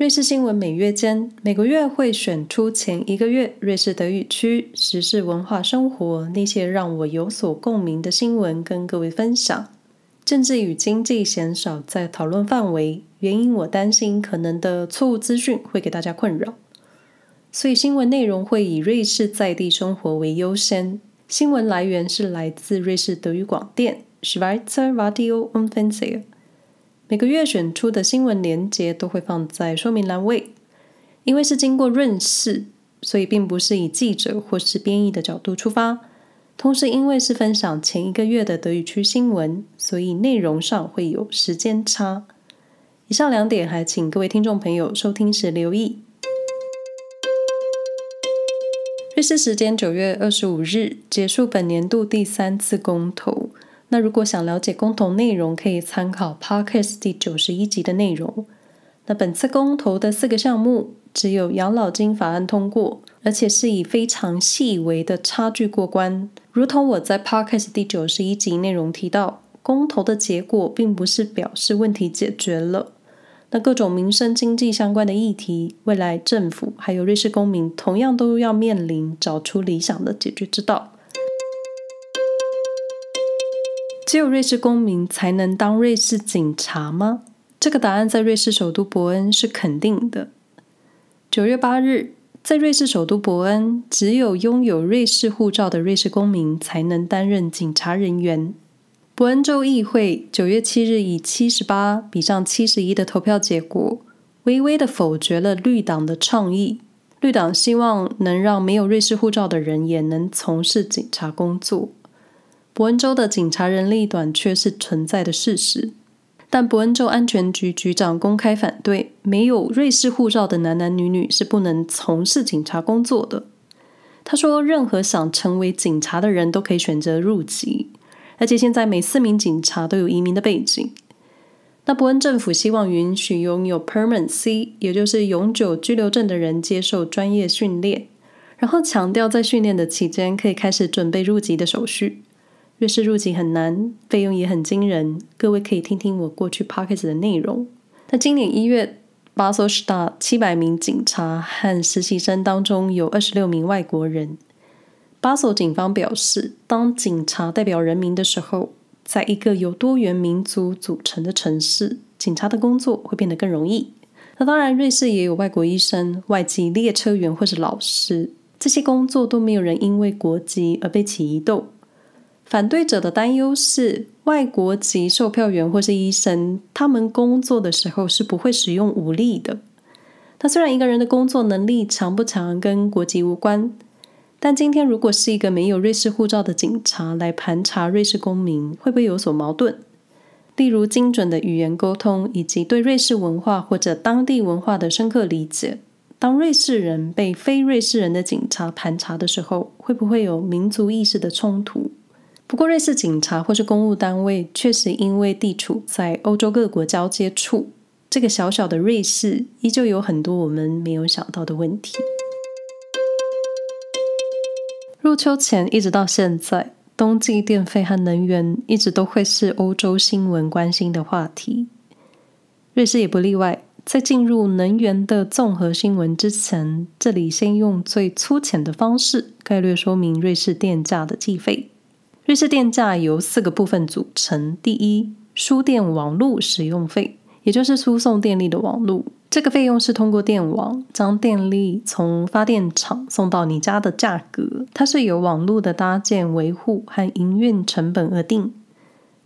瑞士新闻每月间，每个月会选出前一个月瑞士德语区时事、文化、生活那些让我有所共鸣的新闻，跟各位分享。政治与经济鲜少在讨论范围，原因我担心可能的错误资讯会给大家困扰，所以新闻内容会以瑞士在地生活为优先。新闻来源是来自瑞士德语广电 Schweizer Radio und Fernsehen。每个月选出的新闻连结都会放在说明栏位，因为是经过润饰，所以并不是以记者或是编译的角度出发。同时，因为是分享前一个月的德语区新闻，所以内容上会有时间差。以上两点还请各位听众朋友收听时留意。瑞士时间九月二十五日结束本年度第三次公投。那如果想了解公投内容，可以参考 Podcast 第九十一集的内容。那本次公投的四个项目，只有养老金法案通过，而且是以非常细微的差距过关。如同我在 Podcast 第九十一集内容提到，公投的结果并不是表示问题解决了。那各种民生经济相关的议题，未来政府还有瑞士公民同样都要面临找出理想的解决之道。只有瑞士公民才能当瑞士警察吗？这个答案在瑞士首都伯恩是肯定的。九月八日，在瑞士首都伯恩，只有拥有瑞士护照的瑞士公民才能担任警察人员。伯恩州议会九月七日以七十八比上七十一的投票结果，微微的否决了绿党的倡议。绿党希望能让没有瑞士护照的人也能从事警察工作。伯恩州的警察人力短缺是存在的事实，但伯恩州安全局局长公开反对，没有瑞士护照的男男女女是不能从事警察工作的。他说，任何想成为警察的人都可以选择入籍，而且现在每四名警察都有移民的背景。那伯恩政府希望允许拥有 Permanent C，也就是永久居留证的人接受专业训练，然后强调在训练的期间可以开始准备入籍的手续。瑞士入境很难，费用也很惊人。各位可以听听我过去 podcast 的内容。那今年一月，巴塞尔市七百名警察和实习生当中有二十六名外国人。巴索警方表示，当警察代表人民的时候，在一个由多元民族组成的城市，警察的工作会变得更容易。那当然，瑞士也有外国医生、外籍列车员或是老师，这些工作都没有人因为国籍而被起疑窦。反对者的担忧是，外国籍售票员或是医生，他们工作的时候是不会使用武力的。那虽然一个人的工作能力强不强跟国籍无关，但今天如果是一个没有瑞士护照的警察来盘查瑞士公民，会不会有所矛盾？例如精准的语言沟通，以及对瑞士文化或者当地文化的深刻理解。当瑞士人被非瑞士人的警察盘查的时候，会不会有民族意识的冲突？不过，瑞士警察或是公务单位确实因为地处在欧洲各国交接处，这个小小的瑞士依旧有很多我们没有想到的问题。入秋前一直到现在，冬季电费和能源一直都会是欧洲新闻关心的话题。瑞士也不例外。在进入能源的综合新闻之前，这里先用最粗浅的方式概略说明瑞士电价的计费。瑞士电价由四个部分组成：第一，输电网络使用费，也就是输送电力的网络。这个费用是通过电网将电力从发电厂送到你家的价格，它是由网络的搭建、维护和营运成本而定。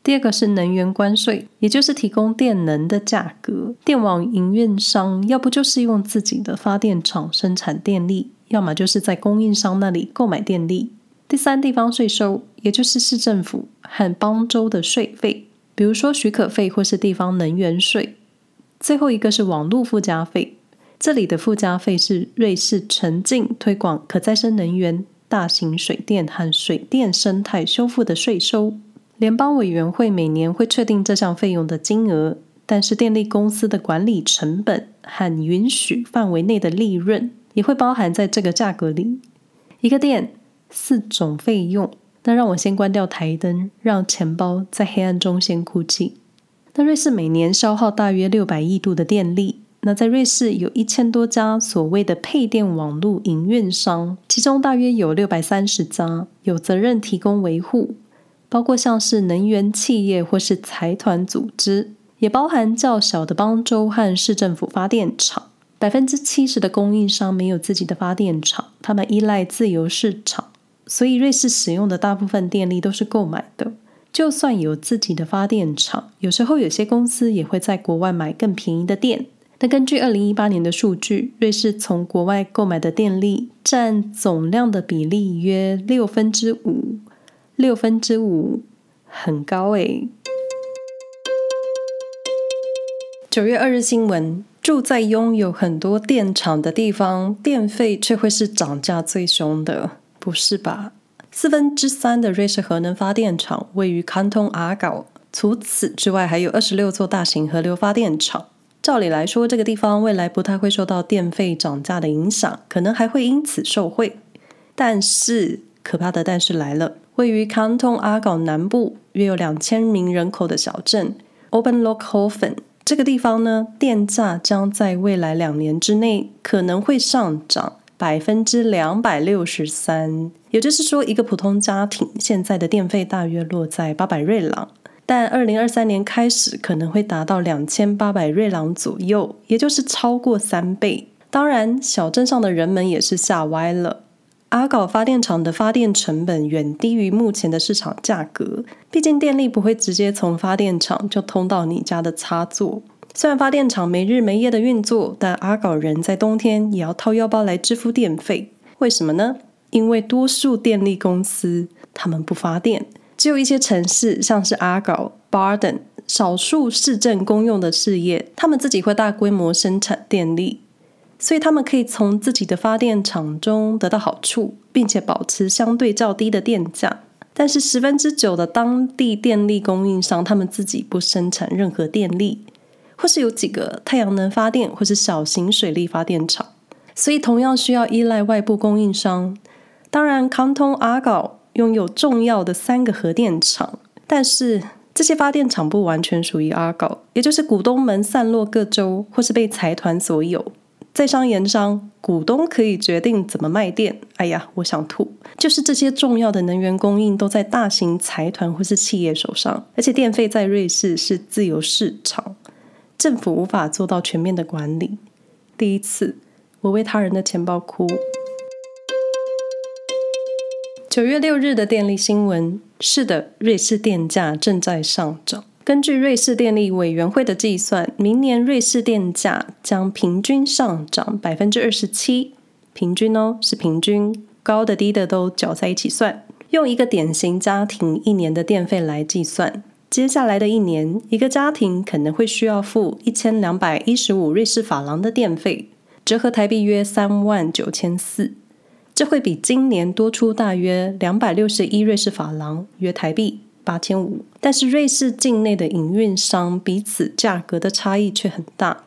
第二个是能源关税，也就是提供电能的价格。电网营运商要不就是用自己的发电厂生产电力，要么就是在供应商那里购买电力。第三，地方税收，也就是市政府和邦州的税费，比如说许可费或是地方能源税。最后一个是网络附加费，这里的附加费是瑞士沉浸推广可再生能源、大型水电和水电生态修复的税收。联邦委员会每年会确定这项费用的金额，但是电力公司的管理成本和允许范围内的利润也会包含在这个价格里。一个电。四种费用，那让我先关掉台灯，让钱包在黑暗中先哭泣。那瑞士每年消耗大约六百亿度的电力，那在瑞士有一千多家所谓的配电网络营运商，其中大约有六百三十家有责任提供维护，包括像是能源企业或是财团组织，也包含较小的邦州和市政府发电厂。百分之七十的供应商没有自己的发电厂，他们依赖自由市场，所以瑞士使用的大部分电力都是购买的。就算有自己的发电厂，有时候有些公司也会在国外买更便宜的电。那根据二零一八年的数据，瑞士从国外购买的电力占总量的比例约六分之五，六分之五很高诶。九月二日新闻：住在拥有很多电厂的地方，电费却会是涨价最凶的，不是吧？四分之三的瑞士核能发电厂位于 Kanton Aargau，除此之外还有二十六座大型河流发电厂。照理来说，这个地方未来不太会受到电费涨价的影响，可能还会因此受惠。但是，可怕的但是来了，位于 Kanton Aargau 南部约有两千名人口的小镇 Oberlochhofen，这个地方呢，电价将在未来两年之内可能会上涨。百分之两百六十三，也就是说，一个普通家庭现在的电费大约落在八百瑞郎，但二零二三年开始可能会达到两千八百瑞郎左右，也就是超过三倍。当然，小镇上的人们也是吓歪了。阿搞发电厂的发电成本远低于目前的市场价格，毕竟电力不会直接从发电厂就通到你家的插座。虽然发电厂没日没夜的运作，但阿搞人在冬天也要掏腰包来支付电费。为什么呢？因为多数电力公司他们不发电，只有一些城市，像是阿搞、Baden，少数市政公用的事业，他们自己会大规模生产电力，所以他们可以从自己的发电厂中得到好处，并且保持相对较低的电价。但是十分之九的当地电力供应商，他们自己不生产任何电力。或是有几个太阳能发电，或是小型水力发电厂，所以同样需要依赖外部供应商。当然，Kanton Aargau 拥有重要的三个核电厂，但是这些发电厂不完全属于阿搞，也就是股东们散落各州，或是被财团所有。在商言商，股东可以决定怎么卖电。哎呀，我想吐，就是这些重要的能源供应都在大型财团或是企业手上，而且电费在瑞士是自由市场。政府无法做到全面的管理。第一次，我为他人的钱包哭。九月六日的电力新闻，是的，瑞士电价正在上涨。根据瑞士电力委员会的计算，明年瑞士电价将平均上涨百分之二十七。平均哦，是平均，高的低的都搅在一起算。用一个典型家庭一年的电费来计算。接下来的一年，一个家庭可能会需要付一千两百一十五瑞士法郎的电费，折合台币约三万九千四。这会比今年多出大约两百六十一瑞士法郎，约台币八千五。但是瑞士境内的营运商彼此价格的差异却很大，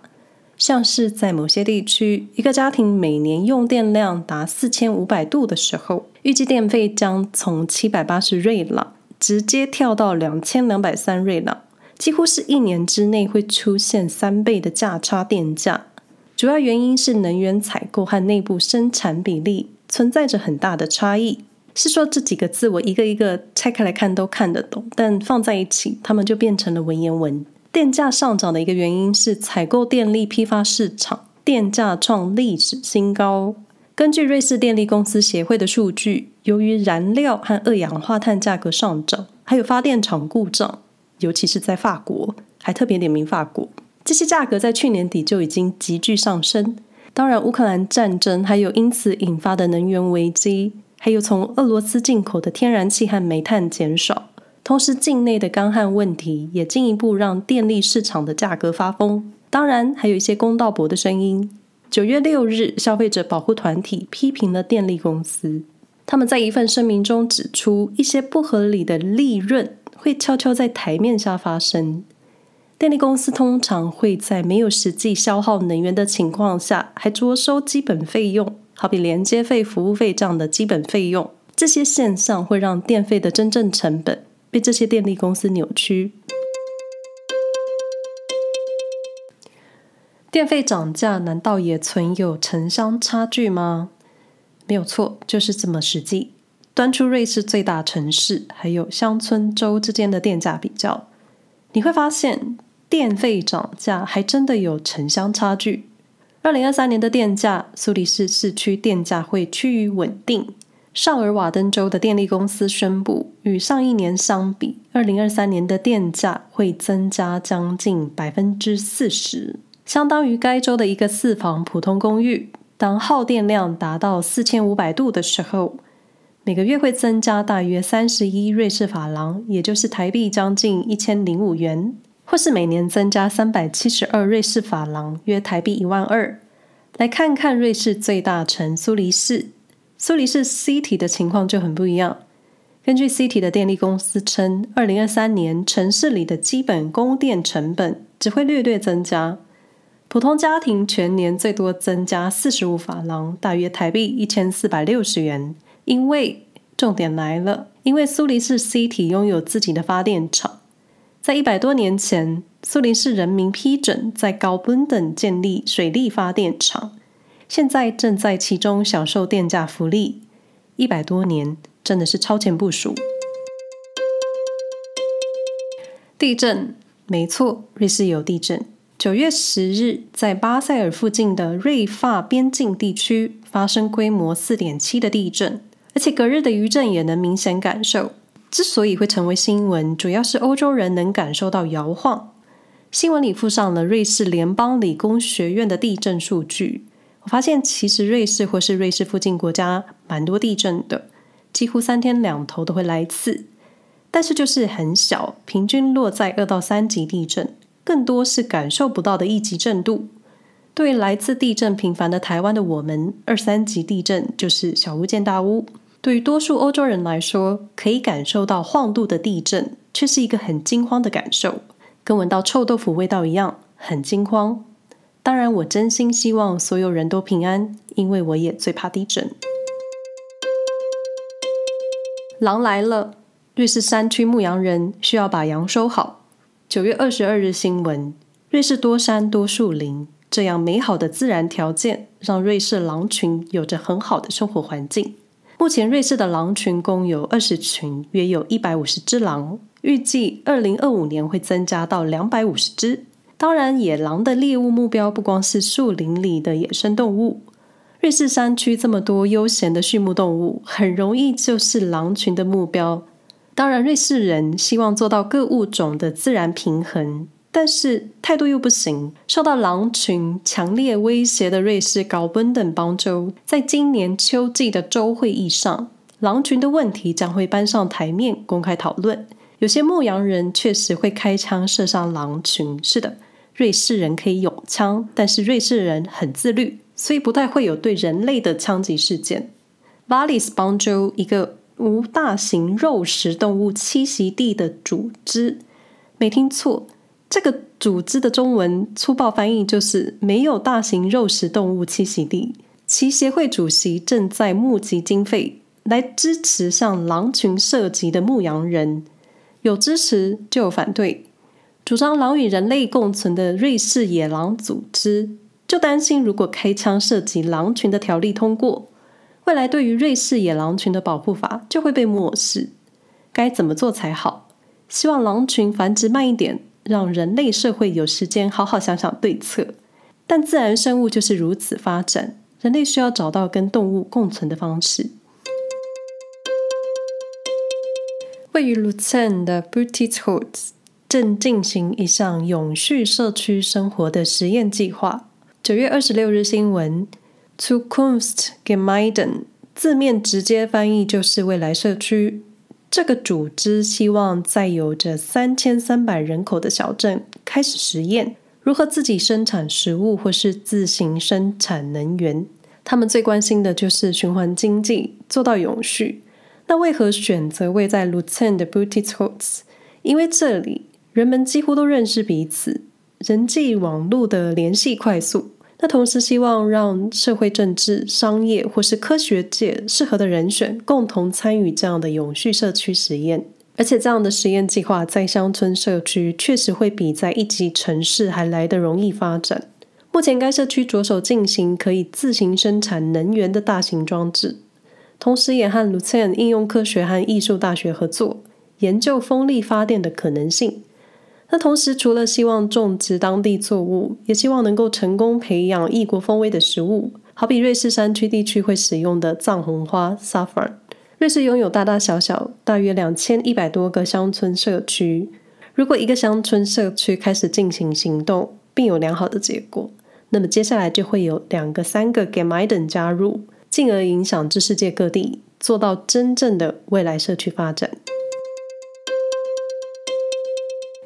像是在某些地区，一个家庭每年用电量达四千五百度的时候，预计电费将从七百八十瑞郎。直接跳到两千两百三瑞郎，几乎是一年之内会出现三倍的价差电价。主要原因是能源采购和内部生产比例存在着很大的差异。是说这几个字我一个一个拆开来看都看得懂，但放在一起，它们就变成了文言文。电价上涨的一个原因是采购电力批发市场电价创历史新高。根据瑞士电力公司协会的数据，由于燃料和二氧化碳价格上涨，还有发电厂故障，尤其是在法国，还特别点名法国，这些价格在去年底就已经急剧上升。当然，乌克兰战争还有因此引发的能源危机，还有从俄罗斯进口的天然气和煤炭减少，同时境内的干旱问题也进一步让电力市场的价格发疯。当然，还有一些公道博的声音。九月六日，消费者保护团体批评了电力公司。他们在一份声明中指出，一些不合理的利润会悄悄在台面下发生。电力公司通常会在没有实际消耗能源的情况下，还着收基本费用，好比连接费、服务费这样的基本费用。这些现象会让电费的真正成本被这些电力公司扭曲。电费涨价难道也存有城乡差距吗？没有错，就是这么实际。端出瑞士最大城市还有乡村州之间的电价比较，你会发现电费涨价还真的有城乡差距。二零二三年的电价，苏黎世市区电价会趋于稳定。绍尔瓦登州的电力公司宣布，与上一年相比，二零二三年的电价会增加将近百分之四十，相当于该州的一个四房普通公寓，当耗电量达到四千五百度的时候，每个月会增加大约三十一瑞士法郎，也就是台币将近一千零五元，或是每年增加三百七十二瑞士法郎，约台币一万二。来看看瑞士最大城苏黎世。苏黎世 City 的情况就很不一样。根据 City 的电力公司称，二零二三年城市里的基本供电成本只会略略增加，普通家庭全年最多增加四十五法郎，大约台币一千四百六十元。因为重点来了，因为苏黎世 City 拥有自己的发电厂，在一百多年前，苏黎世人民批准在高本登建立水力发电厂。现在正在其中享受电价福利，一百多年真的是超前部署。地震，没错，瑞士有地震。九月十日，在巴塞尔附近的瑞法边境地区发生规模四点七的地震，而且隔日的余震也能明显感受。之所以会成为新闻，主要是欧洲人能感受到摇晃。新闻里附上了瑞士联邦理工学院的地震数据。我发现，其实瑞士或是瑞士附近国家蛮多地震的，几乎三天两头都会来一次。但是就是很小，平均落在二到三级地震，更多是感受不到的一级震度。对来自地震频繁的台湾的我们，二三级地震就是小巫见大巫。对于多数欧洲人来说，可以感受到晃度的地震，却是一个很惊慌的感受，跟闻到臭豆腐味道一样，很惊慌。当然，我真心希望所有人都平安，因为我也最怕地震。狼来了，瑞士山区牧羊人需要把羊收好。九月二十二日新闻：瑞士多山多树林，这样美好的自然条件让瑞士狼群有着很好的生活环境。目前，瑞士的狼群共有二十群，约有一百五十只狼，预计二零二五年会增加到两百五十只。当然，野狼的猎物目标不光是树林里的野生动物。瑞士山区这么多悠闲的畜牧动物，很容易就是狼群的目标。当然，瑞士人希望做到各物种的自然平衡，但是态度又不行。受到狼群强烈威胁的瑞士高本登邦州，在今年秋季的州会议上，狼群的问题将会搬上台面公开讨论。有些牧羊人确实会开枪射伤狼群。是的。瑞士人可以拥枪，但是瑞士人很自律，所以不太会有对人类的枪击事件。瓦里斯邦州一个无大型肉食动物栖息地的组织，没听错，这个组织的中文粗暴翻译就是没有大型肉食动物栖息地。其协会主席正在募集经费来支持向狼群射击的牧羊人，有支持就有反对。主张狼与人类共存的瑞士野狼组织就担心，如果开枪射击狼群的条例通过，未来对于瑞士野狼群的保护法就会被漠视。该怎么做才好？希望狼群繁殖慢一点，让人类社会有时间好好想想对策。但自然生物就是如此发展，人类需要找到跟动物共存的方式。位于卢森的 Butteshoods 正进行一项永续社区生活的实验计划。九月二十六日新闻，Zukunftsgemeinden 字面直接翻译就是未来社区。这个组织希望在有着三千三百人口的小镇开始实验，如何自己生产食物或是自行生产能源。他们最关心的就是循环经济，做到永续。那为何选择位在 Luzern 的 Buttisholz？因为这里。人们几乎都认识彼此，人际网络的联系快速。那同时希望让社会、政治、商业或是科学界适合的人选共同参与这样的永续社区实验。而且这样的实验计划在乡村社区确实会比在一级城市还来得容易发展。目前该社区着手进行可以自行生产能源的大型装置，同时也和 Luzern 应用科学和艺术大学合作，研究风力发电的可能性。那同时，除了希望种植当地作物，也希望能够成功培养异国风味的食物，好比瑞士山区地区会使用的藏红花 （Saffron）。瑞士拥有大大小小大约两千一百多个乡村社区。如果一个乡村社区开始进行行动，并有良好的结果，那么接下来就会有两个、三个 Gemeinden 加入，进而影响至世界各地，做到真正的未来社区发展。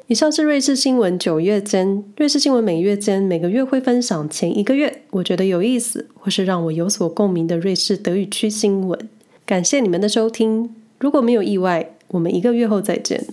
以上是瑞士新闻九月间，瑞士新闻每月间每个月会分享前一个月我觉得有意思或是让我有所共鸣的瑞士德语区新闻。感谢你们的收听，如果没有意外，我们一个月后再见。